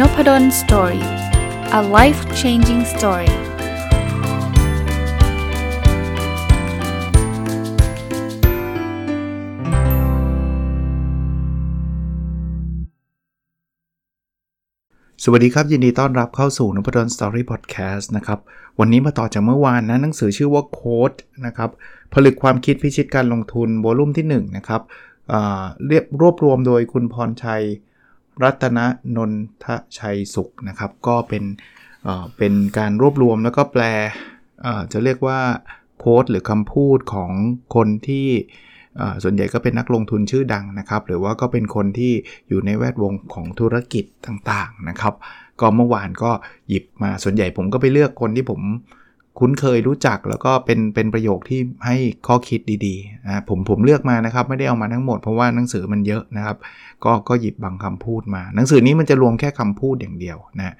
Nopadol Story a life changing story สวัสดีครับ ยินดีต้อนรับเข้าสู่นพดล Story Podcast นะครับ วันนี้มาต่อจากเมื่อวานนะหนังสือชื่อว่า Quote นะครับ ผลึกความคิดพิชิตการลงทุน volume ที่ 1 นะครับเรียบรวบรวมโดยคุณพรชัย รัตนนนทชัยสุขนะครับ ก็เป็นเป็นการรวบรวมแล้วก็แปลจะเรียกว่าโค้ดหรือคำพูดของคนที่ส่วนใหญ่ก็เป็นนักลงทุนชื่อดังนะครับ หรือว่าก็เป็นคนที่อยู่ในแวดวงของธุรกิจต่างๆนะครับ ก็เมื่อวานก็หยิบมาส่วนใหญ่ผมก็ไปเลือกคนที่ผม คุ้นเคยรู้จักแล้วก็เป็นเป็นประโยคที่ให้ข้อคิดดีๆนะผมผมเลือกมานะครับ ไม่ได้เอามาทั้งหมดเพราะว่าหนังสือมันเยอะนะครับ ก็ก็หยิบบางคำพูดมา หนังสือนี้มันจะรวมแค่คำพูดอย่างเดียวนะ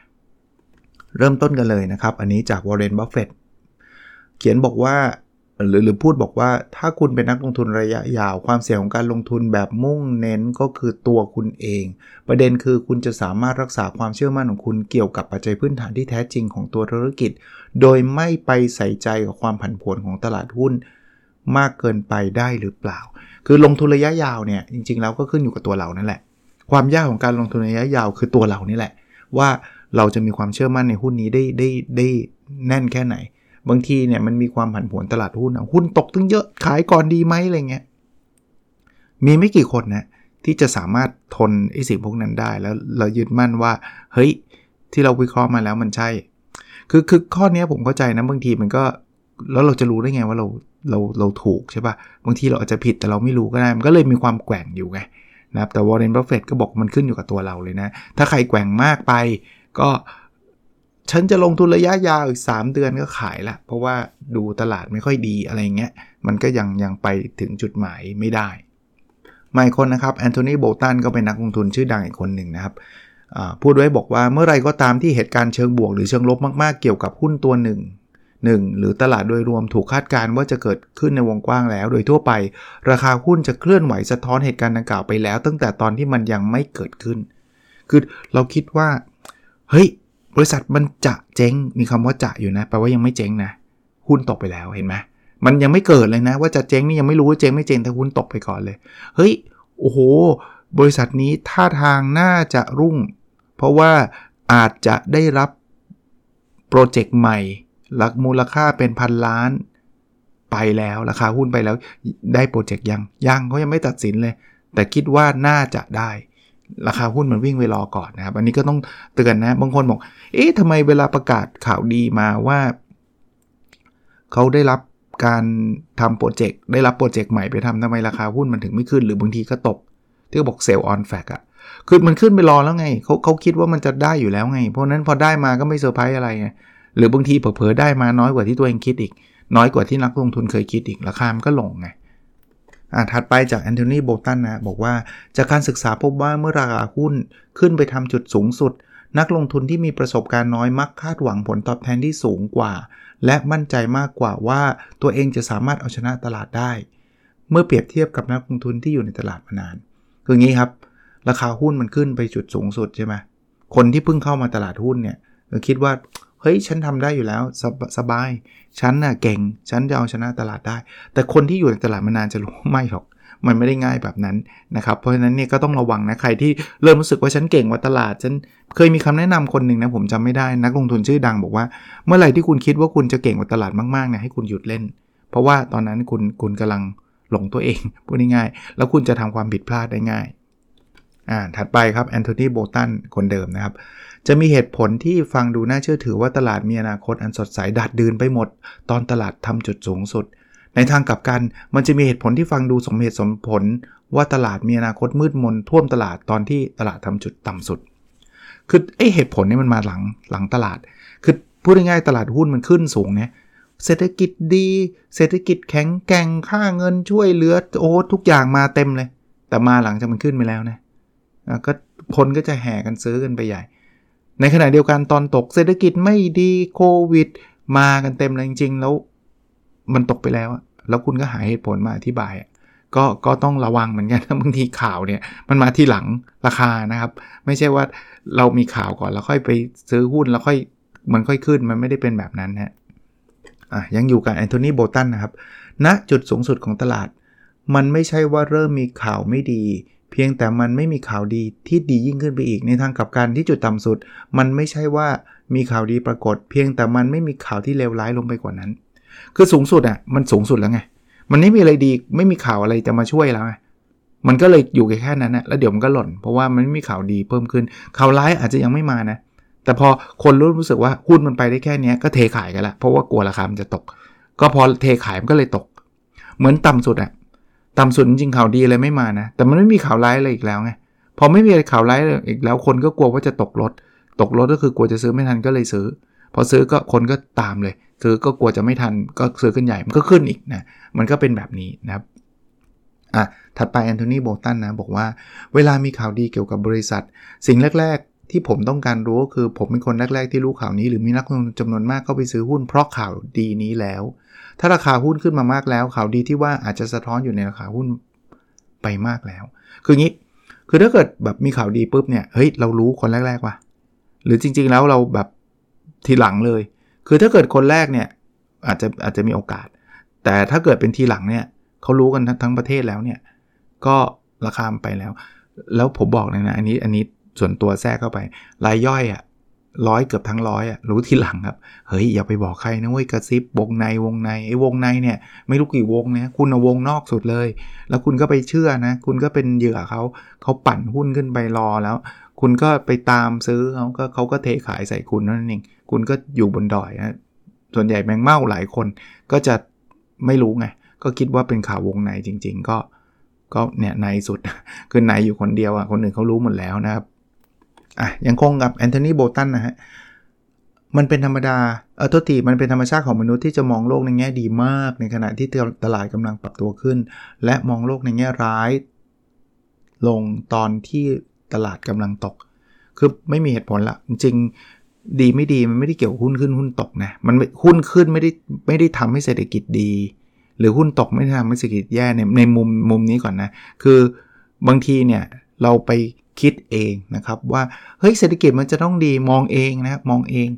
เริ่มต้นกันเลยนะครับ อันนี้จากวอร์เรนบัฟเฟตเขียนบอกว่า หรือหรือพูดบอกว่าถ้าคุณเป็นนักลงทุนระยะยาว ความเสี่ยงของการลงทุนแบบมุ่งเน้นก็คือตัวคุณเอง ประเด็นคือคุณจะสามารถรักษาความเชื่อมั่นของคุณเกี่ยวกับปัจจัยพื้นฐานที่แท้จริงของตัวธุรกิจ โดยไม่ไปใส่ใจกับความผันผวนของตลาดหุ้น มากเกินไปได้หรือเปล่า คือลงทุนระยะยาวเนี่ยจริงๆแล้วก็ขึ้นอยู่กับตัวเรานั่นแหละ ความยากของการลงทุนระยะยาวคือตัวเรานี่แหละ ว่าเราจะมีความเชื่อมั่นในหุ้นนี้ได้ได้ได้แน่นแค่ไหน บางทีเนี่ยมันมีความผันผวนตลาดหุ้นหุ้นตกตั้งเยอะขายก่อนดีไหมอะไรเงี้ยมีไม่กี่คนนะที่จะสามารถทนไอ้สิ่งพวกนั้นได้แล้วเรายึดมั่นว่า เฮ้ย ที่เราวิเคราะห์มาแล้วมันใช่ คือคือข้อนี้ผมเข้าใจนะบางทีมันก็แล้วเราจะรู้ได้ไงว่าเราเราเราถูกใช่ปะ่ะบางทีเราอาจจะผิดแต่เราไม่รู้ก็ได้ มันก็เลยมีความแกว่งอยู่ไงนะครับแต่วอร์เรนบัฟเฟตก็บอกมันขึ้นอยู่กับตัวเราเลยนะ ถ้าใครแกว่งมากไปก็ ฉันจะลงทุนระยะยาวอีก 3 เดือนก็ขายละ เพราะว่าดูตลาดไม่ค่อยดีอะไรเงี้ย มันก็ยังยังไปถึงจุดหมายไม่ได้ไม่คนนะครับแอนโทนีโบตันก็เป็นนักลงทุนชื่อดังอีกคนหนึ่งนะครับพูดไว้บอกว่าเมื่อไรก็ตามที่เหตุการณ์เชิงบวกหรือเชิงลบมากๆเกี่ยวกับหุ้นตัวหนึ่งหนึ่งหรือตลาดโดยรวมถูกคาดการณ์ว่าจะเกิดขึ้นในวงกว้างแล้ว โดยทั่วไป ราคาหุ้นจะเคลื่อนไหวสะท้อนเหตุการณ์ดังกล่าวไปแล้ว ตั้งแต่ตอนที่มันยังไม่เกิดขึ้น คือเราคิดว่า เฮ้ย บริษัทมันจะเจ๊งมีคำว่าจะอยู่นะแปลว่ายังไม่เจ๊งนะหุ้นตกไปแล้วเห็นไหมมันยังไม่เกิดเลยนะ ว่าจะเจ๊งนี่ยังไม่รู้ว่าเจ๊งไม่เจ๊งแต่หุ้นตกไปก่อนเลย เฮ้ยโอ้โห บริษัทนี้ท่าทางน่าจะรุ่ง เพราะว่าอาจจะได้รับโปรเจกต์ใหม่หลักมูลค่าเป็นพันล้านไปแล้วราคาหุ้นไปแล้วได้โปรเจกต์ยังยังเขายังไม่ตัดสินเลย แต่คิดว่าน่าจะได้ ราคาหุ้นมันวิ่งไปรอก่อนนะครับ อันนี้ก็ต้องเตือนนะ บางคนบอก เอ๊ะทำไมเวลาประกาศข่าวดีมาว่า เขาได้รับการทำโปรเจกต์ ได้รับโปรเจกต์ใหม่ไปทำทำไมราคาหุ้นมันถึงไม่ขึ้น หรือบางทีก็ตก ที่บอก sell on fact อะคือมันขึ้นไปรอแล้วไง เขาเขาคิดว่ามันจะได้อยู่แล้วไง เพราะนั้นพอได้มาก็ไม่เซอร์ไพรส์อะไรไง หรือบางทีเผลอๆได้มาน้อยกว่าที่ตัวเองคิดอีก น้อยกว่าที่นักลงทุนเคยคิดอีก ราคามันก็ลงไง ถัดไปจากแอนโทนีโบลตันนะบอกว่าจากการศึกษาพบว่าเมื่อราคาหุ้นขึ้นไปทำจุดสูงสุด นักลงทุนที่มีประสบการณ์น้อยมักคาดหวังผลตอบแทนที่สูงกว่า และมั่นใจมากกว่าว่าตัวเองจะสามารถเอาชนะตลาดได้ เมื่อเปรียบเทียบกับนักลงทุนที่อยู่ในตลาดมานานคืองี้ครับ ราคาหุ้นมันขึ้นไปจุดสูงสุดใช่ไหมคนที่เพิ่งเข้ามาตลาดหุ้นเนี่ยคิดว่า เฮ้ยฉันทำได้อยู่แล้วสสบาย ฉันน่ะเก่ง ฉันจะเอาชนะตลาดได้ แต่คนที่อยู่ในตลาดมานานจะรู้ไม่หรอกมันไม่ได้ง่ายแบบนั้นนะครับ เพราะฉะนั้นเนี่ยก็ต้องระวังนะ ใครที่เริ่มรู้สึกว่าฉันเก่งกว่าตลาด ฉันเคยมีคำแนะนำคนหนึ่งนะ ผมจำไม่ได้นักลงทุนชื่อดังบอกว่า เมื่อไหร่ที่คุณคิดว่าคุณจะเก่งกว่าตลาดมากๆเนี่ยให้คุณหยุดเล่น เพราะว่าตอนนั้นคุณคุณกำลังหลงตัวเองพูดง่ายๆแล้วคุณจะทำความผิดพลาดได้ง่ายอ่าถัดไปครับแอนโทนีโบตันคนเดิมนะครับ จะมีเหตุผลที่ฟังดูน่าเชื่อถือว่าตลาดมีอนาคตอันสดใสดัดดืนไปหมด ตอนตลาดทำจุดสูงสุด ในทางกลับกันมันจะมีเหตุผลที่ฟังดูสมเหตุสมผล ว่าตลาดมีอนาคตมืดมนท่วมตลาดตอนที่ตลาดทำจุดต่ำสุด คือไอเหตุผลนี่มันมาหลังหลังตลาด คือพูดง่ายๆตลาดหุ้นมันขึ้นสูงเนี่ยเศรษฐกิจดี เศรษฐกิจแข็งแกร่งค่าเงินช่วยเหลือโอ้ทุกอย่างมาเต็มเลย แต่มาหลังจากมันขึ้นไปแล้วนะก็คนก็จะแห่กันซื้อกันไปใหญ่ ในขณะเดียวกันตอนตกเศรษฐกิจไม่ดีโควิด มากันเต็มเลยจริงๆ แล้วมันตกไปแล้ว แล้วคุณก็หาเหตุผลมาอธิบายก็ก็ต้องระวังเหมือนกันบางทีข่าวเนี่ยมันมาที่หลังราคานะครับ ไม่ใช่ว่าเรามีข่าวก่อนแล้วค่อยไปซื้อหุ้นแล้วค่อยมันค่อยขึ้นมันไม่ได้เป็นแบบนั้นฮะอะยังอยู่กับแอนโทนีโบตันนะครับณนะจุดสูงสุดของตลาด มันไม่ใช่ว่าเริ่มมีข่าวไม่ดี เพียงแต่มันไม่มีข่าวดีที่ดียิ่งขึ้นไปอีกในทางกับการที่จุดต่ำสุด มันไม่ใช่ว่ามีข่าวดีปรากฏ เพียงแต่มันไม่มีข่าวที่เลวร้ายลงไปกว่านั้น คือสูงสุดอะมันสูงสุดแล้วไงมันไม่มีอะไรดีไม่มีข่าวอะไรจะมาช่วยแล้วไงมันก็เลยอยู่แค่นั้นนะแล้วเดี๋ยวมันก็หล่น เพราะว่ามันไม่มีข่าวดีเพิ่มขึ้น ข่าวร้ายอาจจะยังไม่มานะ แต่พอคนรู้รู้สึกว่าหุ้นมันไปได้แค่นี้ก็เทขายกันละ เพราะว่ากลัวราคามันจะตก ก็พอเทขายมันก็เลยตก เหมือนต่ำสุดอะ ต่ำสุดจริงข่าวดีอะไรไม่มานะ แต่มันไม่มีข่าวร้ายอะไรอีกแล้วไง พอไม่มีข่าวร้ายอีกแล้ว คนก็กลัวว่าจะตกรถ ตกรถก็คือกลัวจะซื้อไม่ทันก็เลยซื้อ พอซื้อก็คนก็ตามเลย ซื้อก็กลัวจะไม่ทันก็ซื้อขึ้นใหญ่ มันก็ขึ้นอีกนะ มันก็เป็นแบบนี้นะครับ อะ ถัดไปแอนโทนีโบตันนะบอกว่า เวลามีข่าวดีเกี่ยวกับบริษัท สิ่งแรก ที่ผมต้องการรู้ก็คือผมเป็นคนแรก ๆ ที่รู้ข่าวนี้ หรือมีนักลงทุนจำนวนมากเข้าไปซื้อหุ้นเพราะข่าวดีนี้แล้ว ถ้าราคาหุ้นขึ้นมามากแล้ว ข่าวดีที่ว่าอาจจะสะท้อนอยู่ในราคาหุ้นไปมากแล้ว คืองี้ คือถ้าเกิดแบบมีข่าวดีปุ๊บเนี่ยเฮ้ยเรารู้คนแรกๆว่ะหรือจริง ๆ แล้วเราแบบทีหลังเลย คือถ้าเกิดคนแรกเนี่ยอาจจะอาจจะมีโอกาส แต่ถ้าเกิดเป็นทีหลังเนี่ยเขารู้กันทั้งประเทศแล้วเนี่ยก็ราคาไปแล้ว แล้วผมบอกเลยนะอันนี้อันนี้ ส่วนตัวแทรกเข้าไป รายย่อยอะร้อยเกือบทั้งร้อยอะรู้ทีหลังครับ เฮ้ย อย่าไปบอกใครนะเว้ยกระซิบวงในวงในไอ้วงในเนี่ย ไม่รู้กี่วงนะคุณเอาวงนอกสุดเลย แล้วคุณก็ไปเชื่อนะ คุณก็เป็นเหยื่อเขาเขาปั่นหุ้นขึ้นไปรอแล้ว คุณก็ไปตามซื้อเขาก็เขาก็เทขายใส่คุณนั่นเองคุณก็อยู่บนดอยนะส่วนใหญ่แมงเม่าหลายคนก็จะไม่รู้ไงก็คิดว่าเป็นข่าววงในจริง ๆ ก็ก็เนี่ยในสุดคือในอยู่คนเดียวอะคนอื่นเขารู้หมดแล้วนะครับ อะยังคงกับแอนโทนีโบตันนะฮะมันเป็นธรรมดาเออโทษทีมันเป็นธรรมชาติของมนุษย์ที่จะมองโลกในแง่ดีมาก ในขณะที่ตลาดกำลังปรับตัวขึ้น และมองโลกในแง่ร้าย ลงตอนที่ตลาดกำลังตก คือไม่มีเหตุผลละจริงดีไม่ดีมันไม่ได้เกี่ยวหุ้นขึ้นหุ้นตกนะมันหุ้นขึ้นไม่ได้ไม่ได้ทำให้เศรษฐกิจดี หรือหุ้นตกไม่ได้ทำให้เศรษฐกิจแย่ในในมุมมุมนี้ก่อนนะ คือบางทีเนี่ยเราไป คิดเองนะครับว่าเฮ้ยเศรษฐกิจมันจะต้องดีมองเองนะมองเอง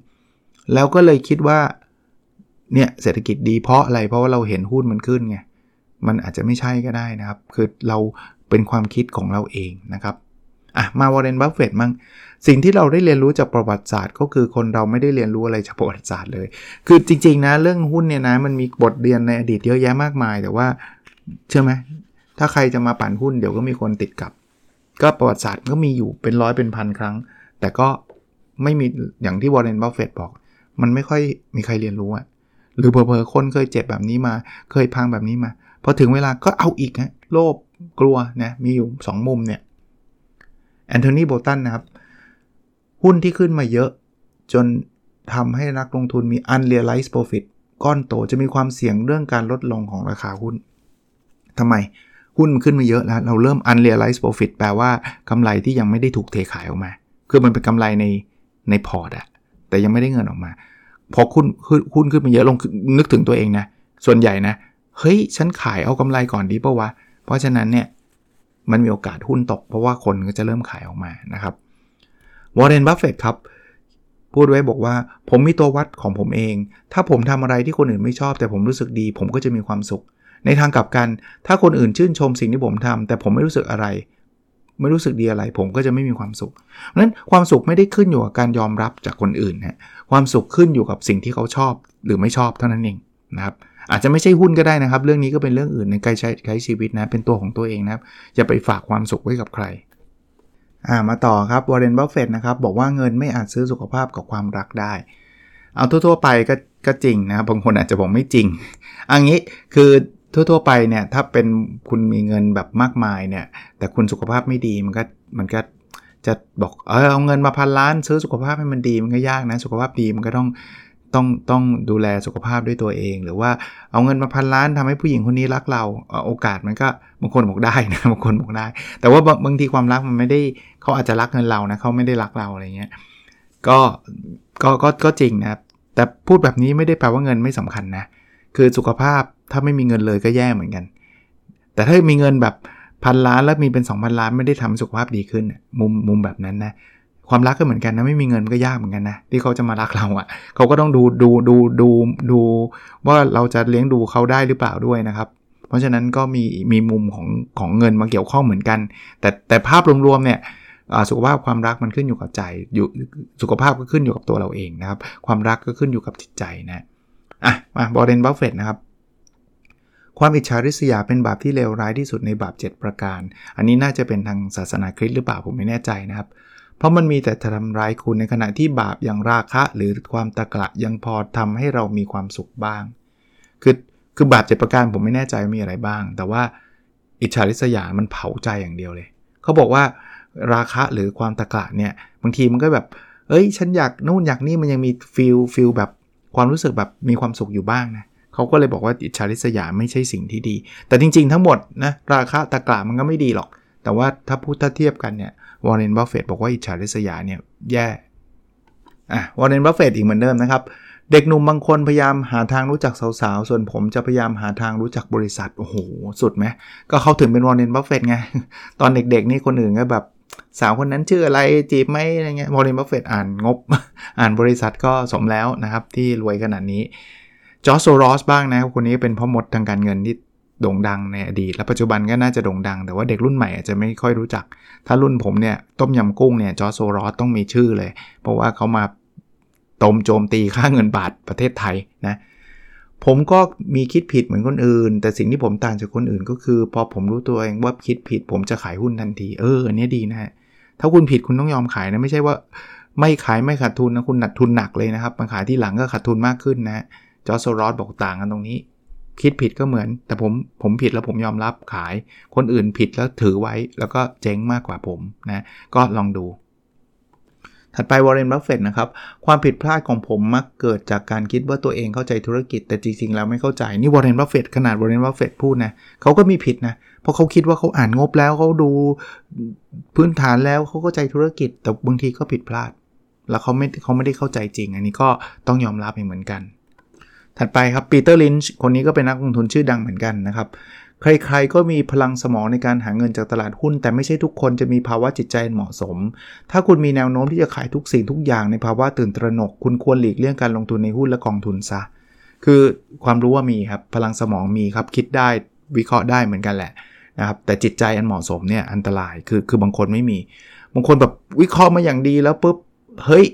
แล้วก็เลยคิดว่าเนี่ยเศรษฐกิจดีเพราะอะไรเพราะว่าเราเห็นหุ้นมันขึ้นไงมันอาจจะไม่ใช่ก็ได้นะครับ คือเราเป็นความคิดของเราเองนะครับอะมาวอร์เรนบัฟเฟตต์มั่งสิ่งที่เราได้เรียนรู้จากประวัติศาสตร์ก็คือคนเราไม่ได้เรียนรู้อะไรจากประวัติศาสตร์เลย คือจริง ๆ นะ เรื่องหุ้นเนี่ยนะมันมีบทเรียนในอดีตเยอะแยะมากมาย แต่ว่าเชื่อไหมถ้าใครจะมาปั่นหุ้นเดี๋ยวก็มีคนติดกับ ก็ประวัติศาสตร์ก็มีอยู่เป็นร้อยเป็นพันครั้ง แต่ก็ไม่มีอย่างที่วอร์เรนบัฟเฟตบอก มันไม่ค่อยมีใครเรียนรู้อะหรือเผลอๆคนเคยเจ็บแบบนี้มา เคยพังแบบนี้มาพอถึงเวลาก็เอาอีกฮะโลภกลัวนะมีอยู่ 2 มุมเนี่ยแอนโทนีโบลตันนะครับ หุ้นที่ขึ้นมาเยอะ จนทำให้นักลงทุนมี unrealized profit ก้อนโตจะมีความเสี่ยงเรื่องการลดลงของราคาหุ้นทำไม หุ้นขึ้นมาเยอะแล้ว เราเริ่ม unrealized profit แปลว่ากำไรที่ยังไม่ได้ถูกเทขายออกมา คือมันเป็นกำไรในในพอร์ตอะแต่ยังไม่ได้เงินออกมา พอหุ้นหุ้นขึ้นมาเยอะลองนึกถึงตัวเองนะ ส่วนใหญ่นะ เฮ้ย ฉันขายเอากำไรก่อนดีปะวะ เพราะฉะนั้นเนี่ย มันมีโอกาสหุ้นตก เพราะว่าคนก็จะเริ่มขายออกมานะครับ วอร์เรน บัฟเฟตครับ พูดไว้บอกว่า ผมมีตัววัดของผมเอง ถ้าผมทำอะไรที่คนอื่นไม่ชอบ แต่ผมรู้สึกดี ผมก็จะมีความสุข ในทางกลับกัน ถ้าคนอื่นชื่นชมสิ่งที่ผมทำแต่ผมไม่รู้สึกอะไร ไม่รู้สึกดีอะไร ผมก็จะไม่มีความสุขเพราะนั้นความสุขไม่ได้ขึ้นอยู่กับการยอมรับจากคนอื่นนะความสุขขึ้นอยู่กับสิ่งที่เขาชอบหรือไม่ชอบเท่านั้นเองนะครับอาจจะไม่ใช่หุ้นก็ได้นะครับ เรื่องนี้ก็เป็นเรื่องอื่นในการใช้ใช้ชีวิตนะเป็นตัวของตัวเองนะครับอย่าไปฝากความสุขไว้กับใครอ่ามาต่อครับวอร์เรนบัฟเฟตนะครับบอกว่าเงินไม่อาจซื้อสุขภาพกับความรักได้ เอาทั่วๆไปก็ก็จริงนะบางคนอาจจะบอกไม่จริงอันนี้คือ ทั่วๆไปเนี่ยถ้าเป็นคุณมีเงินแบบมากมายเนี่ยแต่คุณสุขภาพไม่ดีมันก็มันก็จะบอกเออเอาเงินมาพันล้านซื้อสุขภาพให้มันดีมันก็ยากนะสุขภาพดีมันก็ต้องต้องต้องดูแลสุขภาพด้วยตัวเอง หรือว่าเอาเงินมาพันล้านทำให้ผู้หญิงคนนี้รักเราโอกาสมันก็บางคนบอกได้นะบางคนบอกได้ แต่ว่าบางทีความรักมันไม่ได้เขาอาจจะรักเงินเรานะเขาไม่ได้รักเราอะไรเงี้ยก็ก็ก็จริงนะครับแต่พูดแบบนี้ไม่ได้แปลว่าเงินไม่สำคัญนะ คือสุขภาพถ้าไม่มีเงินเลยก็แย่เหมือนกัน แต่ถ้ามีเงินแบบพันล้านแล้วมีเป็น 2,000 ล้านไม่ได้ทำสุขภาพดีขึ้น มุมมุมแบบนั้นนะความรักก็เหมือนกันนะไม่มีเงินมันก็ยากเหมือนกันนะที่เขาจะมารักเราอะ่ะเขาก็ต้องดูดูดูดูดูว่าเราจะเลี้ยงดูเขาได้หรือเปล่าด้วยนะครับ เพราะฉะนั้นก็มีมีมุมของของเงินมาเกี่ยวข้องเหมือนกัน แต่แต่ภาพรวมๆเนี่ยสุขภาพความรักมันขึ้นอยู่กับใจอยู่สุขภาพก็ขึ้นอยู่กับตัวเราเองนะครับ ความรักก็ขึ้นอยู่กับจิตใจนะ อะมาวอร์เรนบัฟเฟตนะครับ ความอิจฉาริษยาเป็นบาปที่เลวร้ายที่สุดในบาป 7 ประการ อันนี้น่าจะเป็นทางศาสนาคริสต์หรือเปล่าผมไม่แน่ใจนะครับ เพราะมันมีแต่ทำร้ายคุณในขณะที่บาปอย่างราคะ หรือความตะกละยังพอทำให้เรามีความสุขบ้าง คือคือบาปเจ็ดประการผมไม่แน่ใจมีอะไรบ้าง แต่ว่าอิจฉาริษยามันเผาใจอย่างเดียวเลย เขาบอกว่าราคะหรือความตะกละเนี่ยบางทีมันก็แบบเอ้ย ฉันอยากนู่นอยากนี่มันยังมี feel feel แบบ ความรู้สึกแบบมีความสุขอยู่บ้างนะเขาก็เลยบอกว่าอิจฉาริษยาไม่ใช่สิ่งที่ดี แต่จริงๆทั้งหมดนะราคะตะกละมันก็ไม่ดีหรอก แต่ว่าถ้าพูดถ้าเทียบกันเนี่ยวอร์เรนบัฟเฟตบอกว่าอิจฉาริษยาเนี่ยแย่อะวอร์เรนบัฟเฟตอีกเหมือนเดิมนะครับเด็กหนุ่มบางคนพยายามหาทางรู้จักสาวๆ ส่วนผมจะพยายามหาทางรู้จักบริษัท โอ้โห สุดไหม ก็เขาถึงเป็นวอร์เรนบัฟเฟตไง ตอนเด็กๆ นี่คนอื่นก็แบบ สาวคนนั้นชื่ออะไรจีบไหมอะไรเงี้ยวอร์เรนบัฟเฟตอ่านงบ อ่านบริษัทก็สมแล้วนะครับ ที่รวยขนาดนี้จอร์จโซรอสบ้างนะคนนี้เป็นพ่อมดทางการเงินที่โด่งดังในอดีต และปัจจุบันก็น่าจะโด่งดัง แต่ว่าเด็กรุ่นใหม่อาจจะไม่ค่อยรู้จัก ถ้ารุ่นผมเนี่ยต้มยำกุ้งเนี่ยจอร์โซรอสต้องมีชื่อเลย เพราะว่าเขามาตมโจมตีค่าเงินบาทประเทศไทยนะผมก็มีคิดผิดเหมือนคนอื่น แต่สิ่งที่ผมต่างจากคนอื่นก็คือ พอผมรู้ตัวเองว่าคิดผิด ผมจะขายหุ้นทันที เอออันนี้ดีนะฮะ ถ้าคุณผิดคุณต้องยอมขายนะไม่ใช่ว่าไม่ขายไม่ขาดทุนนะคุณหนักทุนหนักเลยนะครับมาขายที่หลังก็ขาดทุนมากขึ้นนะจอร์โซรอสบอกต่างกันตรงนี้ คิดผิดก็เหมือน แต่ผมผมผิดแล้วผมยอมรับขาย คนอื่นผิดแล้วถือไว้แล้วก็เจ๊งมากกว่าผมนะก็ลองดู ถัดไปวอร์เรนบัฟเฟตนะครับ ความผิดพลาดของผมมักเกิดจากการคิดว่าตัวเองเข้าใจธุรกิจแต่จริงๆแล้วไม่เข้าใจนี่วอร์เรนบัฟเฟตขนาดวอร์เรนบัฟเฟตพูดนะเขาก็มีผิดนะเพราะเขาคิดว่าเขาอ่านงบแล้วเขาดูพื้นฐานแล้วเขาเข้าใจธุรกิจ แต่บางทีก็ผิดพลาด แล้วเขาไม่เขาไม่ได้เข้าใจจริง อันนี้ก็ต้องยอมรับเหมือนกัน ถัดไปครับปีเตอร์ลินช์คนนี้ก็เป็นนักลงทุนชื่อดังเหมือนกันนะครับใครๆ ก็มีพลังสมองในการหาเงินจากตลาดหุ้น แต่ไม่ใช่ทุกคนจะมีภาวะจิตใจเหมาะสม ถ้าคุณมีแนวโน้มที่จะขายทุกสิ่งทุกอย่างในภาวะตื่นตระหนก คุณควรหลีกเลี่ยงการลงทุนในหุ้นและกองทุนซะ คือความรู้ว่ามีครับ พลังสมองมีครับ คิดได้ วิเคราะห์ได้เหมือนกันแหละ นะครับแต่จิตใจอันเหมาะสมเนี่ยอันตรายคือคือบางคนไม่มี บางคนแบบวิเคราะห์มาอย่างดีแล้วปุ๊บเฮ้ย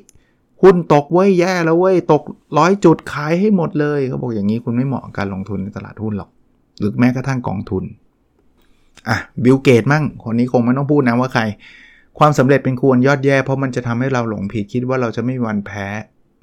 หุ้นตกเว้ยแย่แล้วเว้ยตกร้อยจุดขายให้หมดเลยเขาบอกอย่างนี้คุณไม่เหมาะการลงทุนในตลาดหุ้นหรอก หรือแม้กระทั่งกองทุนอะบิลเกตมั่งคนนี้คงไม่ต้องพูดนะว่าใคร ความสำเร็จเป็นควรยอดแย่เพราะมันจะทำให้เราหลงผิดคิดว่าเราจะไม่มีวันแพ้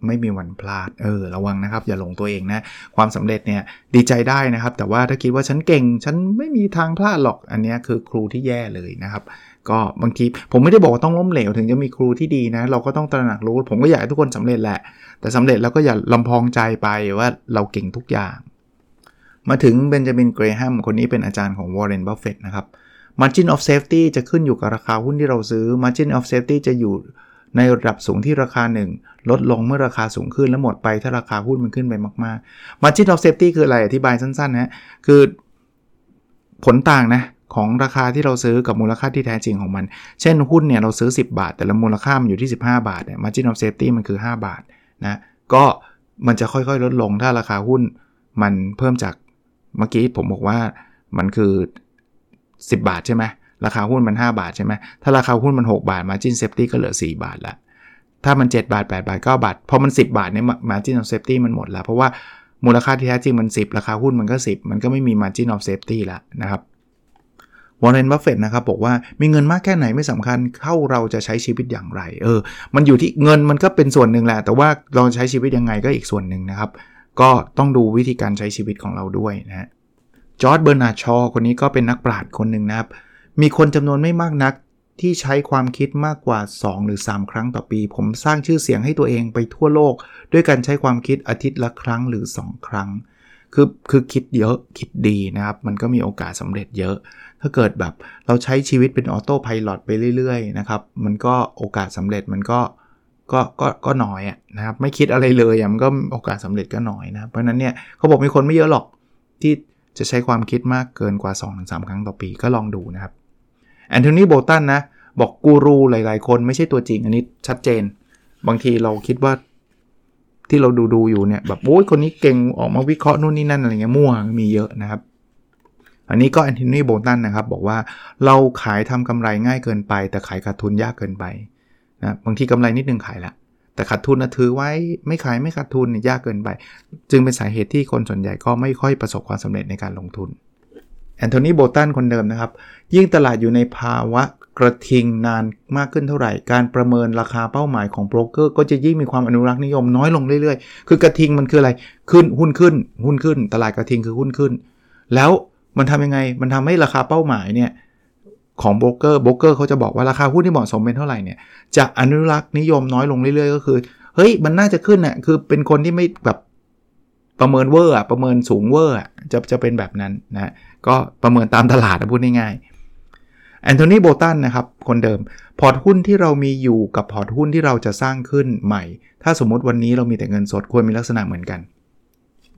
ไม่มีวันพลาด เออ ระวังนะครับ อย่าหลงตัวเองนะ ความสำเร็จเนี่ยดีใจได้นะครับ แต่ว่าถ้าคิดว่าฉันเก่ง ฉันไม่มีทางพลาดหรอก อันนี้คือครูที่แย่เลยนะครับ ก็บางทีผมไม่ได้บอกว่าต้องล้มเหลวถึงจะมีครูที่ดีนะ เราก็ต้องตระหนักรู้ ผมก็อยากให้ทุกคนสำเร็จแหละ แต่สำเร็จแล้วก็อย่าลำพองใจไปว่าเราเก่งทุกอย่าง มาถึงเบนจามินเกรแฮมคนนี้เป็นอาจารย์ของวอร์เรนบัฟเฟตนะครับ Margin of Safety จะขึ้นอยู่กับราคาหุ้นที่เราซื้อ Margin of Safety จะอยู่ ในระดับสูงที่ราคาหนึ่งลดลงเมื่อราคาสูงขึ้นแล้วหมดไปถ้าราคาหุ้นมันขึ้นไปมากๆ Margin of Safety คืออะไรอธิบายสั้นๆนะคือผลต่างนะของราคาที่เราซื้อกับมูลค่าที่แท้จริงของมัน เช่นหุ้นเนี่ยเราซื้อ 10 บาท แต่ละมูลค่ามันอยู่ที่ 15 บาทเนี่ย margin of safety มันคือ 5 บาทนะก็มันจะค่อยๆ ลดลงถ้าราคาหุ้นมันเพิ่มจากเมื่อกี้ผมบอกว่ามันคือ 10 บาทใช่ไหม ราคาหุ้นมัน 5 บาทใช่ไหมถ้าราคาหุ้นมัน 6 บาท margin safety ก็เหลือ 4 บาทละถ้ามัน 7 บาท 8 บาท 9 บาท พอมัน 10 บาทเนี่ย margin of safety มันหมดแล้วเพราะว่ามูลค่าที่แท้จริงมัน 10 ราคาหุ้นมันก็ 10 มันก็ไม่มี margin of safety แล้วนะครับวอร์เรนบัฟเฟตนะครับบอกว่ามีเงินมากแค่ไหนไม่สำคัญเท่าเราจะใช้ชีวิตอย่างไร เออ มันอยู่ที่เงินมันก็เป็นส่วนหนึ่งแหละ แต่ว่าเราใช้ชีวิตยังไงก็อีกส่วนหนึ่งนะครับ ก็ต้องดูวิธีการใช้ชีวิตของเราด้วยนะจอร์จเบอร์นาร์ดชอว์คนนี้ก็เป็นนักปราชญ์คนหนึ่งนะครับ มีคนจำนวนไม่มากนักที่ใช้ความคิดมากกว่า 2 หรือ 3 ครั้งต่อปี ผมสร้างชื่อเสียงให้ตัวเองไปทั่วโลก ด้วยการใช้ความคิดอาทิตย์ละครั้งหรือ 2 ครั้ง คือคือคิดเยอะคิดดีนะครับ มันก็มีโอกาสสำเร็จเยอะ ถ้าเกิดแบบเราใช้ชีวิตเป็นออโต้พายロไปเรื่อยๆนะครับ มันก็โอกาสสำเร็จมันก็ก็ก็ก็น้อยนะครับ ไม่คิดอะไรเลยมันก็โอกาสสำเร็จก็น้อยนะเพราะนั้นเนี่ยเขาบอกมีคนไม่เยอะหรอกที่จะใช้ความคิดมากเกินกว่า 2-3 ครั้งต่อปีก็ลองดูนะครับ แอนโทนีโบตันนะบอกกูรูหลาย ๆ คนไม่ใช่ตัวจริงอันนี้ชัดเจน บางทีเราคิดว่าที่เราดูดูอยู่เนี่ยแบบโอ้ยคนนี้เก่งออกมาวิเคราะห์นู่นนี่นั่นอะไรเงี้ยมั่วมีเยอะนะครับ อันนี้ก็แอนโทนีโบตันนะครับบอกว่าเราขายทำกำไรง่ายเกินไป แต่ขายขาดทุนยากเกินไปนะบางทีกำไรนิดนึงขายละแต่ขาดทุนนะถือไว้ไม่ขายไม่ขาดทุนเนี่ยยากเกินไป จึงเป็นสาเหตุที่คนส่วนใหญ่ก็ไม่ค่อยประสบความสำเร็จในการลงทุน แอนโทนีโบตันคนเดิมนะครับ ยิ่งตลาดอยู่ในภาวะกระทิงนานมากขึ้นเท่าไหร่ การประเมินราคาเป้าหมายของโบรกเกอร์ก็จะยิ่งมีความอนุรักษ์นิยมน้อยลงเรื่อยๆ คือกระทิงมันคืออะไรขึ้นหุ้นขึ้น หุ้นขึ้น ตลาดกระทิงคือหุ้นขึ้น แล้วมันทำยังไงมันทำให้ราคาเป้าหมายเนี่ยของโบรกเกอร์โบรกเกอร์เขาจะบอกว่าราคาหุ้นที่เหมาะสมเป็นเท่าไหร่เนี่ยจะอนุรักษ์นิยมน้อยลงเรื่อยๆ ก็คือเฮ้ยมันน่าจะขึ้นอะคือเป็นคนที่ไม่แบบ ประเมินเวอร์อะประเมินสูงเวอร์จะจะเป็นแบบนั้นนะก็ประเมินตามตลาดนะพูดง่ายๆแอนโทนีโบตันนะครับ คนเดิม พอร์ตหุ้นที่เรามีอยู่กับพอร์ตหุ้นที่เราจะสร้างขึ้นใหม่ ถ้าสมมติวันนี้เรามีแต่เงินสดควรมีลักษณะเหมือนกัน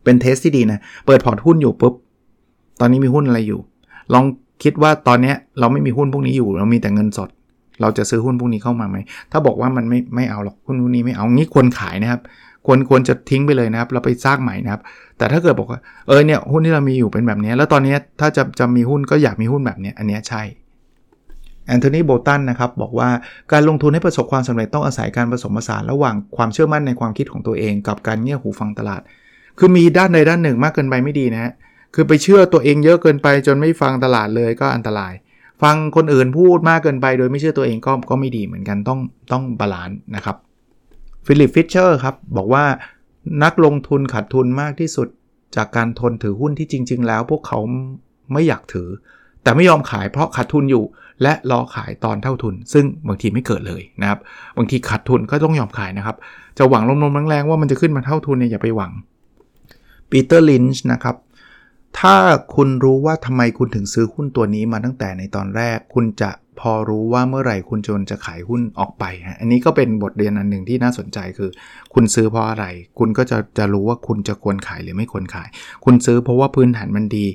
เป็น test ที่ดีนะ เปิดพอร์ตหุ้นอยู่ปุ๊บ ตอนนี้มีหุ้นอะไรอยู่ ลองคิดว่าตอนนี้เราไม่มีหุ้นพวกนี้อยู่ เรามีแต่เงินสด เราจะซื้อหุ้นพวกนี้เข้ามาไหม ถ้าบอกว่ามันไม่ไม่เอาหรอกหุ้นพวกนี้ไม่เอางี้ควรขายนะครับ ควรควรจะทิ้งไปเลยนะครับ เราไปสร้างใหม่นะครับ แต่ถ้าเกิดบอกว่าเออเนี่ยหุ้นที่เรามีอยู่เป็นแบบนี้ แล้วตอนนี้ถ้าจะจะมีหุ้นก็อยากมีหุ้นแบบนี้อันนี้ใช่แอนโทนีโบตันนะครับบอกว่าการลงทุนให้ประสบความสำเร็จต้องอาศัยการผสมผสานระหว่างความเชื่อมั่นในความคิดของตัวเอง กับการเงี่ยหูฟังตลาด คือมีด้านใดด้านหนึ่งมากเกินไปไม่ดีนะฮะคือไปเชื่อตัวเองเยอะเกินไปจนไม่ฟังตลาดเลยก็อันตราย ฟังคนอื่นพูดมากเกินไป โดยไม่เชื่อตัวเองก็ก็ไม่ดีเหมือนกันต้องต้อง balance นะครับ ฟิลิปฟิชเชอร์ครับ บอกว่านักลงทุนขาดทุนมากที่สุดจากการทนถือหุ้นที่จริง ๆ แล้วพวกเขาไม่อยากถือ แต่ไม่ยอมขายเพราะขาดทุนอยู่ และรอขายตอนเท่าทุน ซึ่งบางทีไม่เกิดเลยนะครับ บางทีขาดทุนก็ต้องยอมขายนะครับ จะหวังลมๆแล้งๆว่ามันจะขึ้นมาเท่าทุนเนี่ยอย่าไปหวังปีเตอร์ลินช์นะครับถ้าคุณรู้ว่าทำไมคุณถึงซื้อหุ้นตัวนี้มาตั้งแต่ในตอนแรก คุณจะ พอรู้ว่าเมื่อไหร่คุณจนจะขายหุ้นออกไปฮะอันนี้ก็เป็นบทเรียนอันหนึ่งที่น่าสนใจคือ คุณซื้อเพราะอะไร คุณก็จะจะรู้ว่าคุณจะควรขายหรือไม่ควรขาย คุณซื้อเพราะว่าพื้นฐานมันดี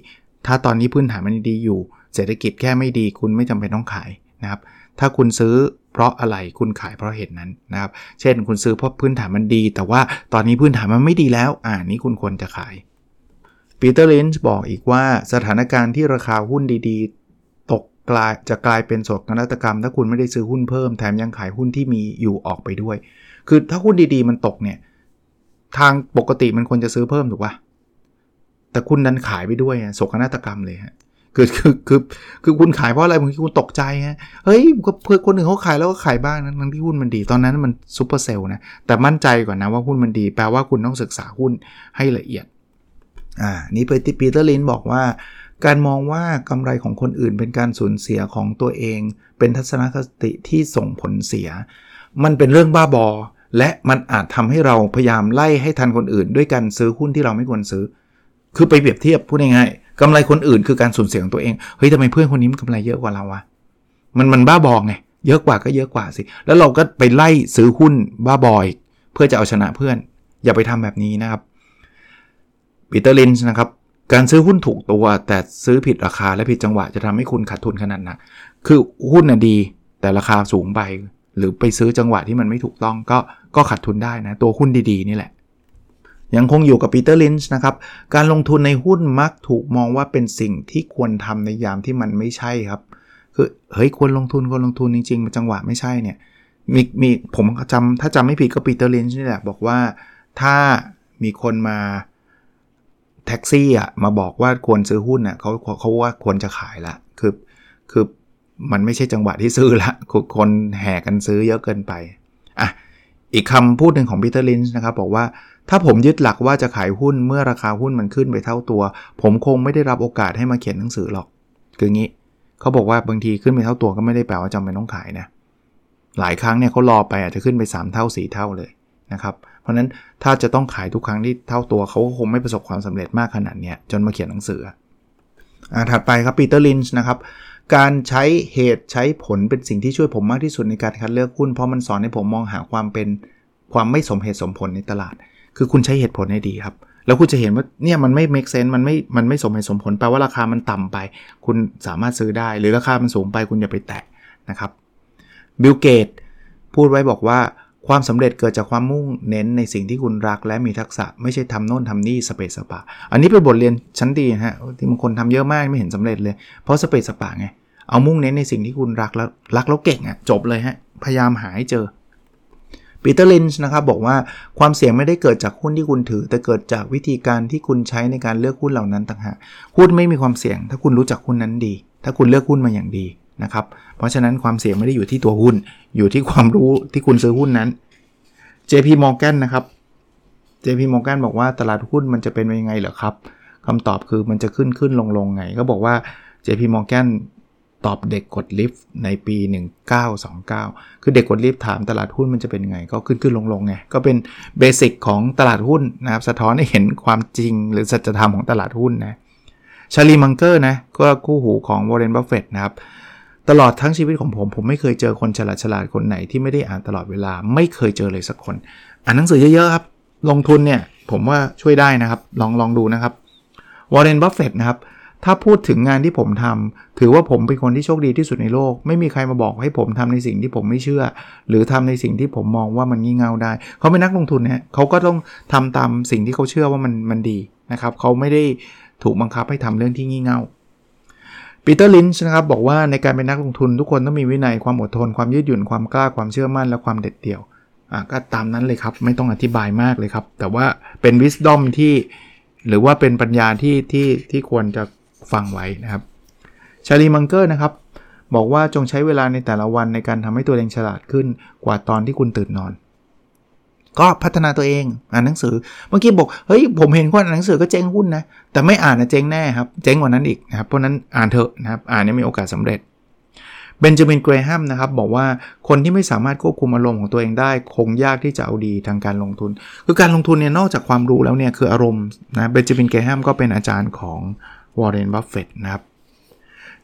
ถ้าตอนนี้พื้นฐานมันดีอยู่ เศรษฐกิจแค่ไม่ดี คุณไม่จำเป็นต้องขายนะครับ ถ้าคุณซื้อเพราะอะไรคุณขายเพราะเหตุนั้นนะครับ เช่น คุณซื้อเพราะพื้นฐานมันดี แต่ว่าตอนนี้พื้นฐานมันไม่ดีแล้ว อ่านี้คุณควรจะขายปีเตอร์ลินช์บอกอีกว่าสถานการณ์ที่ราคาหุ้นดีๆ กลายจะกลายเป็นโศกนาฏกรรม ถ้าคุณไม่ได้ซื้อหุ้นเพิ่มแถมยังขายหุ้นที่มีอยู่ออกไปด้วย คือถ้าหุ้นดีๆมันตกเนี่ยทางปกติมันควรจะซื้อเพิ่มถูกปะแต่คุณดันขายไปด้วยโศกนาฏกรรมเลยฮะคือคือคือคือคุณขายเพราะอะไรบางทีคุณตกใจฮะเฮ้ยเพื่อคนอื่นเขาขายแล้วก็ขายบ้างนะทั้งที่หุ้นมันดีตอนนั้นมันซูเปอร์เซลล์นะแต่มั่นใจก่อนนะว่าหุ้นมันดี แปลว่าคุณต้องศึกษาหุ้นให้ละเอียดอ่านี่ปีเตอร์ลินบอกว่า การมองว่ากำไรของคนอื่นเป็นการสูญเสียของตัวเอง เป็นทัศนคติที่ส่งผลเสีย มันเป็นเรื่องบ้าบอ และมันอาจทำให้เราพยายามไล่ให้ทันคนอื่น ด้วยการซื้อหุ้นที่เราไม่ควรซื้อ คือไปเปรียบเทียบพูดง่ายๆกำไรคนอื่นคือการสูญเสียของตัวเองเฮ้ยทำไมเพื่อนคนนี้มันกำไรเยอะกว่าเราวะมันมันบ้าบอไงเยอะกว่าก็เยอะกว่าสิ แล้วเราก็ไปไล่ซื้อหุ้นบ้าบอย เพื่อจะเอาชนะเพื่อน อย่าไปทำแบบนี้นะครับปีเตอร์ลินช์นะครับ การซื้อหุ้นถูกตัว แต่ซื้อผิดราคาและผิดจังหวะจะทำให้คุณขาดทุนขนาดหนัก คือหุ้นน่ะดี แต่ราคาสูงไป หรือไปซื้อจังหวะที่มันไม่ถูกต้องก็ก็ขาดทุนได้นะ ตัวหุ้นดีๆ นี่แหละ ยังคงอยู่กับปีเตอร์ลินช์นะครับ การลงทุนในหุ้นมักถูกมองว่าเป็นสิ่งที่ควรทำในยามที่มันไม่ใช่ครับ คือเฮ้ยควรลงทุนควรลงทุนจริงๆมันจังหวะไม่ใช่เนี่ยมีมีผมจำถ้าจำไม่ผิดก็ปีเตอร์ลินช์นี่แหละบอกว่าถ้ามีคนมา แท็กซี่อะมาบอกว่าควรซื้อหุ้นอะเขาเขาว่าควรจะขายละคือคือมันไม่ใช่จังหวะที่ซื้อละคนแห่กันซื้อเยอะเกินไปอะอีกคำพูดหนึ่งของปีเตอร์ลินช์นะครับบอกว่าถ้าผมยึดหลักว่าจะขายหุ้นเมื่อราคาหุ้นมันขึ้นไปเท่าตัว ผมคงไม่ได้รับโอกาสให้มาเขียนหนังสือหรอก คืองี้เขาบอกว่าบางทีขึ้นไปเท่าตัวก็ไม่ได้แปลว่าจำเป็นต้องขายนะหลายครั้งเนี่ยเขารอไปอาจจะขึ้นไป 3 เท่า 4 เท่าเลยนะครับ เพราะนั้นถ้าจะต้องขายทุกครั้งที่เท่าตัวเขาก็คงไม่ประสบความสำเร็จมากขนาดนี้จนมาเขียนหนังสืออ่าถัดไปครับปีเตอร์ลินช์นะครับการใช้เหตุใช้ผลเป็นสิ่งที่ช่วยผมมากที่สุดในการคัดเลือกหุ้นเพราะมันสอนให้ผมมองหาความเป็นความไม่สมเหตุสมผลในตลาด คือคุณใช้เหตุผลให้ดีครับ แล้วคุณจะเห็นว่าเนี่ยมันไม่ make sense มันไม่มันไม่สมเหตุสมผลแปลว่าราคามันต่ำไป คุณสามารถซื้อได้ หรือราคามันสูงไปคุณอย่าไปแตะนะครับบิลเกตพูดไว้บอกว่า ความสำเร็จเกิดจากความมุ่งเน้นในสิ่งที่คุณรักและมีทักษะไม่ใช่ทำโน่นทำนี่สเปซสปะ อันนี้เป็นบทเรียนชั้นดีฮะที่บางคนทำเยอะมากไม่เห็นสำเร็จเลย เพราะสเปซสปะไงเอามุ่งเน้นในสิ่งที่คุณรักแล้วรักแล้วเก่งอะ่ะจบเลยฮะพยายามหาให้เจอปีเตอร์ลินช์นะครับบอกว่าความเสี่ยงไม่ได้เกิดจากหุ้นที่คุณถือ แต่เกิดจากวิธีการที่คุณใช้ในการเลือกหุ้นเหล่านั้นต่างหากหุ้นไม่มีความเสี่ยง ถ้าคุณรู้จักหุ้นนั้นดี ถ้าคุณเลือกหุ้นมาอย่างดี นะครับ เพราะฉะนั้นความเสี่ยงไม่ได้อยู่ที่ตัวหุ้น อยู่ที่ความรู้ที่คุณซื้อหุ้นนั้น JP Morgan นะครับ JP Morgan บอกว่าตลาดหุ้นมันจะเป็นยังไงเหรอครับคำตอบคือมันจะขึ้นขึ้นลงลงไง ก็บอกว่า JP Morgan ตอบเด็กกดลิฟต์ในปี 1929 คือเด็กกดลิฟต์ถามตลาดหุ้นมันจะเป็นไง ก็ขึ้นขึ้นลงลงไง ก็เป็น basic ของตลาดหุ้นนะครับ สะท้อนให้เห็นความจริงหรือสัจธรรมของตลาดหุ้นนะชาร์ลีมังเกอร์นะ ก็คู่หูของวอร์เรนบัฟเฟตนะครับ ตลอดทั้งชีวิตของผม ผมไม่เคยเจอคนฉลาดฉลาดคนไหนที่ไม่ได้อ่านตลอดเวลา ไม่เคยเจอเลยสักคน อ่านหนังสือเยอะๆครับ ลงทุนเนี่ยผมว่าช่วยได้นะครับ ลองลองดูนะครับวอร์เรนบัฟเฟตนะครับถ้าพูดถึงงานที่ผมทำถือว่าผมเป็นคนที่โชคดีที่สุดในโลก ไม่มีใครมาบอกให้ผมทำในสิ่งที่ผมไม่เชื่อ หรือทำในสิ่งที่ผมมองว่ามันงี่เง่าได้ เขาเป็นนักลงทุนเนี่ยเขาก็ต้องทำตามสิ่งที่เขาเชื่อว่ามันมันดีนะครับ เขาไม่ได้ถูกบังคับให้ทำเรื่องที่งี่เง่า ปีเตอร์ลินช์นะครับบอกว่าในการเป็นนักลงทุนทุกคนต้องมีวินัยความอดทน ความยืดหยุ่นความกล้าความเชื่อมั่นและความเด็ดเดี่ยวอะก็ตามนั้นเลยครับ ไม่ต้องอธิบายมากเลยครับ แต่ว่าเป็นวิสดอมที่ หรือว่าเป็นปัญญาที่ที่ที่ควรจะฟังไว้นะครับชาลีมังเกอร์นะครับบอกว่าจงใช้เวลาในแต่ละวันในการทำให้ตัวเองฉลาดขึ้นกว่าตอนที่คุณตื่นนอน ก็พัฒนาตัวเองอ่านหนังสือเมื่อกี้บอกเฮ้ยผมเห็นคนอ่านหนังสือก็เจ๊งหุ้นนะแต่ไม่อ่านนะเจ๊งแน่ครับเจ๊งกว่านั้นอีกนะครับเพราะนั้นอ่านเถอะนะครับอ่านนี่มีโอกาสสาเร็จเบนจามินเกรแฮมนะครับบอกว่าคนที่ไม่สามารถควบคุมอารมณ์ของตัวเองได้คงยากที่จะเอาดีทางการลงทุน คือการลงทุนเนี่ยนอกจากความรู้แล้วเนี่ยคืออารมณ์นะเบนจามินเกรแฮมก็เป็นอาจารย์ของวอร์เรนบัฟเฟตนะครับ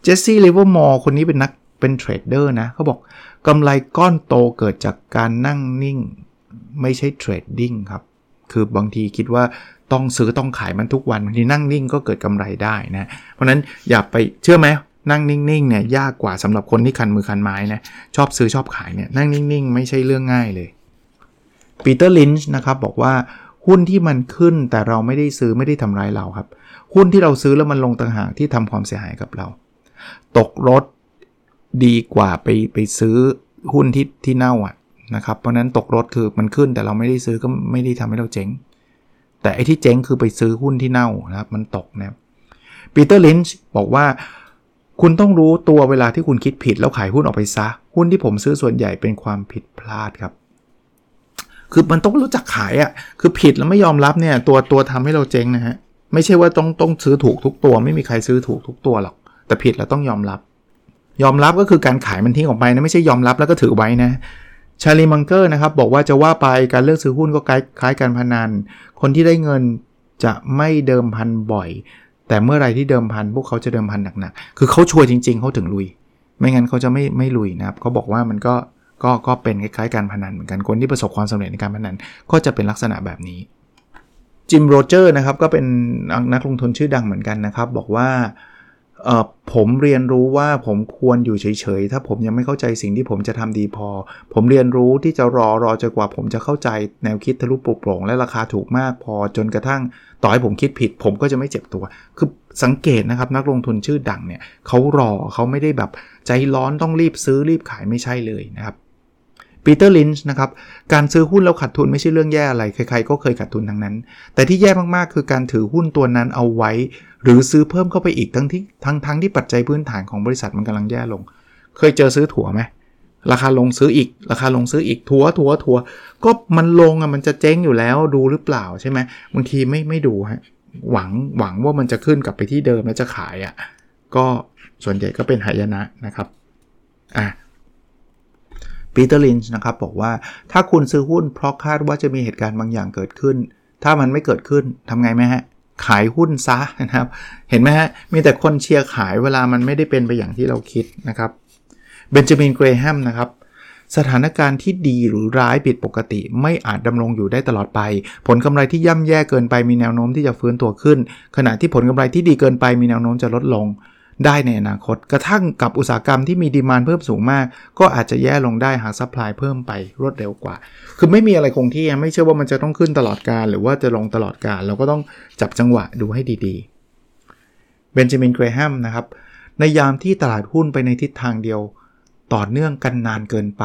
เจสซี่เลเวอร์มอร์คนนี้เป็นนักเป็น trader นะเขาบอกกำไรก้อนโตเกิดจากการนั่งนิ่ง ไม่ใช่ trading ครับ คือบางทีคิดว่าต้องซื้อต้องขายมันทุกวันบางทีนั่งนิ่งก็เกิดกำไรได้นะ เพราะนั้นอย่าไปเชื่อไหมนั่งนิ่งๆเนี่ยยากกว่าสำหรับคนที่คันมือคันไม้นะชอบซื้อชอบขายเนี่ยนั่งนิ่งๆ ไม่ใช่เรื่องง่ายเลยปีเตอร์ลินช์นะครับบอกว่าหุ้นที่มันขึ้นแต่เราไม่ได้ซื้อไม่ได้ทำร้ายเราครับ หุ้นที่เราซื้อแล้วมันลงต่างหากที่ทำความเสียหายกับเรา ตกรถดีกว่าไปไปซื้อหุ้นที่ที่เน่าอะ นะครับ เพราะนั้นตกรถคือมันขึ้นแต่เราไม่ได้ซื้อก็ไม่ได้ทำให้เราเจ๊ง แต่ไอ้ที่เจ๊งคือไปซื้อหุ้นที่เน่านะครับมันตกนะปีเตอร์ลินช์บอกว่าคุณต้องรู้ตัวเวลาที่คุณคิดผิดแล้วขายหุ้นออกไปซะ หุ้นที่ผมซื้อส่วนใหญ่เป็นความผิดพลาดครับ คือมันต้องรู้จักขายอะ่ะคือผิดแล้วไม่ยอมรับเนี่ยตัวตัวทำให้เราเจ๊งนะฮะไม่ใช่ว่าต้องต้องซื้อถูกทุกตัว ไม่มีใครซื้อถูกทุกตัวหรอก แต่ผิดแล้วต้องยอมรับ ยอมรับก็คือการขายมันทิ้งออกไปนะไม่ใช่ยอมรับแล้วก็ถือไว้นะ ชาลีมังเกอร์นะครับบอกว่าจะว่าไปการเลือกซื้อหุ้นก็คล้ายการพนัน คนที่ได้เงินจะไม่เดิมพันบ่อย แต่เมื่อไรที่เดิมพันพวกเขาจะเดิมพันหนักๆ คือเขา sure จริง ๆเขาถึงลุย ไม่งั้นเขาจะไม่ไม่ลุยนะครับเขาบอกว่ามันก็ก็ก็เป็นคล้ายๆการพนันเหมือนกันคนที่ประสบความสำเร็จในการพนันก็จะเป็นลักษณะแบบนี้จิมโรเจอร์นะครับก็เป็นนักลงทุนชื่อดังเหมือนกันนะครับ บอกว่า ผมเรียนรู้ว่าผมควรอยู่เฉยๆ ถ้าผมยังไม่เข้าใจสิ่งที่ผมจะทำดีพอ ผมเรียนรู้ที่จะรอรอจนกว่าผมจะเข้าใจแนวคิดทะลุปลุกโปร่งและราคาถูกมากพอจนกระทั่งต่อให้ผมคิดผิด ผมก็จะไม่เจ็บตัว คือสังเกตนะครับนักลงทุนชื่อดังเนี่ยเขารอเขาไม่ได้แบบใจร้อนต้องรีบซื้อรีบขายไม่ใช่เลยนะครับ ปีเตอร์ลินช์นะครับ การซื้อหุ้นแล้วขาดทุนไม่ใช่เรื่องแย่อะไร ใครๆก็เคยขาดทุนทั้งนั้น แต่ที่แย่มากๆ คือการถือหุ้นตัวนั้นเอาไว้ หรือซื้อเพิ่มเข้าไปอีกทั้งที่ทั้งทั้งที่ปัจจัยพื้นฐานของบริษัทมันกำลังแย่ลง เคยเจอซื้อถั่วไหมราคาลงซื้ออีก ราคาลงซื้ออีกถัวถัวถัวก็มันลงอะมันจะเจ๊งอยู่แล้วดูหรือเปล่าใช่ไหมบางทีไม่ไม่ดูฮะหวังหวังว่ามันจะขึ้นกลับไปที่เดิมแล้วจะขายอะก็ส่วนใหญ่ก็เป็นหายนะนะครับอะ ปีเตอร์ลินช์นะครับบอกว่าถ้าคุณซื้อหุ้นเพราะคาดว่าจะมีเหตุการณ์บางอย่างเกิดขึ้น ถ้ามันไม่เกิดขึ้นทำไงไหมฮะ ขายหุ้นซะนะครับ เห็นไหมฮะ มีแต่คนเชียร์ขายเวลามันไม่ได้เป็นไปอย่างที่เราคิดนะครับเบนจามินเกรแฮมนะครับสถานการณ์ที่ดีหรือร้ายผิดปกติ ไม่อาจดำรงอยู่ได้ตลอดไป ผลกำไรที่ย่ำแย่เกินไปมีแนวโน้มที่จะฟื้นตัวขึ้น ขณะที่ผลกำไรที่ดีเกินไปมีแนวโน้มจะลดลง ได้ในอนาคต กระทั่งกับอุตสาหกรรมที่มี demand เพิ่มสูงมาก ก็อาจจะแย่ลงได้หาก supply เพิ่มไปรวดเร็วกว่า คือไม่มีอะไรคงที่ไม่เชื่อว่ามันจะต้องขึ้นตลอดกาล หรือว่าจะลงตลอดกาล เราก็ต้องจับจังหวะดูให้ดีๆเบนจามินเกรแฮมนะครับในยามที่ตลาดหุ้นไปในทิศทางเดียวต่อเนื่องกันนานเกินไป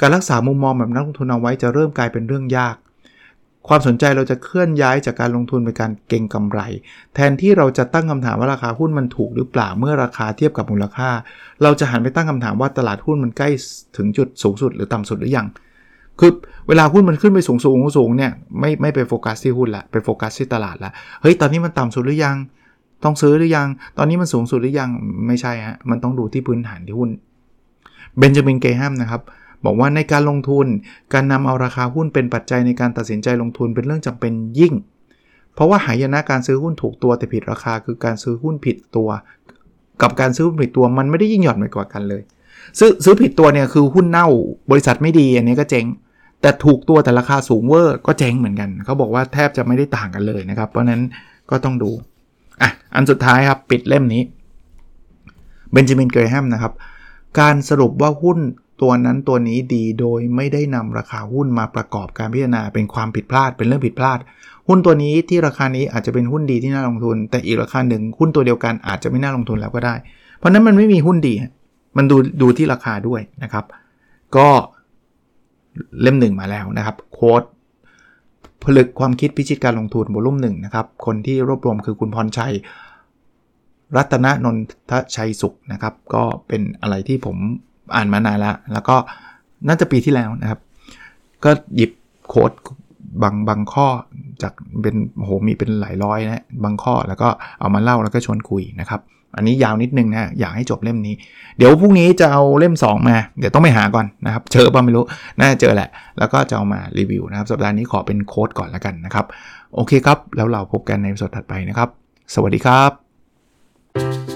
การรักษามุมมองแบบนักลงทุนเอาไว้จะเริ่มกลายเป็นเรื่องยาก ความสนใจเราจะเคลื่อนย้ายจากการลงทุนไปการเก็งกำไร แทนที่เราจะตั้งคำถามว่าราคาหุ้นมันถูกหรือเปล่าเมื่อราคาเทียบกับมูลค่า เราจะหันไปตั้งคำถามว่าตลาดหุ้นมันใกล้ถึงจุดสูงสุดหรือต่ำสุดหรือยังคือเวลาหุ้นมันขึ้นไปสูงสูงสูงเนี่ยไม่ไม่ไปโฟกัสที่หุ้นละไปโฟกัสที่ตลาดละเฮ้ยตอนนี้มันต่ำสุดหรือยัง ต้องซื้อหรือยัง ตอนนี้มันสูงสุดหรือยังไม่ใช่ฮะมันต้องดูที่พื้นฐานที่หุ้นเบนจามินเกแฮมนะครับ บอกว่าในการลงทุนการนำเอาราคาหุ้นเป็นปัจจัยในการตัดสินใจลงทุนเป็นเรื่องจำเป็นยิ่ง เพราะว่าหายนะการซื้อหุ้นถูกตัวแต่ผิดราคาคือการซื้อหุ้นผิดตัว กับการซื้อหุ้นผิดตัวมันไม่ได้ยิ่งหย่อนไปกว่ากันเลย ซื้อซื้อผิดตัวเนี่ยคือหุ้นเน่าบริษัทไม่ดีอันนี้ก็เจ๊งแต่ถูกตัวแต่ราคาสูงเวอร์ก็เจ๊งเหมือนกัน เขาบอกว่าแทบจะไม่ได้ต่างกันเลยนะครับ เพราะนั้นก็ต้องดูอะอันสุดท้ายครับ ปิดเล่มนี้เบนจามินเกรแฮมนะครับ การสรุปว่าหุ้น ตัวนั้นตัวนี้ดีโดยไม่ได้นำราคาหุ้นมาประกอบการพิจารณาเป็นความผิดพลาดเป็นเรื่องผิดพลาด หุ้นตัวนี้ที่ราคานี้อาจจะเป็นหุ้นดีที่น่าลงทุน แต่อีกราคาหนึ่งหุ้นตัวเดียวกันอาจจะไม่น่าลงทุนแล้วก็ได้ เพราะนั้นมันไม่มีหุ้นดี มันดูดูที่ราคาด้วยนะครับ ก็เล่มหนึ่งมาแล้วนะครับโค้ดผลึกความคิดพิชิตการลงทุนบลุ่มหนึ่งนะครับ คนที่รวบรวมคือคุณพรชัย รัตนนนทชัยสุขนะครับ ก็เป็นอะไรที่ผม อ่านมานานแล้วแล้วก็น่าจะปีที่แล้วนะครับ ก็หยิบโค้ดบางบางข้อจากเป็นโหมีเป็นหลายร้อยนะบางข้อแล้วก็เอามาเล่าแล้วก็ชวนคุยนะครับ อันนี้ยาวนิดนึงนะอยากให้จบเล่มนี้ เดี๋ยวพรุ่งนี้จะเอาเล่ม 2 มา เดี๋ยวต้องไปหาก่อนนะครับ เจอป่ะไม่รู้ น่าจะเจอแหละ แล้วก็จะเอามารีวิวนะครับ สัปดาห์นี้ขอเป็นโค้ดก่อนแล้วกันนะครับ โอเคครับ แล้วเราพบกันในสดถัดไปนะครับ สวัสดีครับ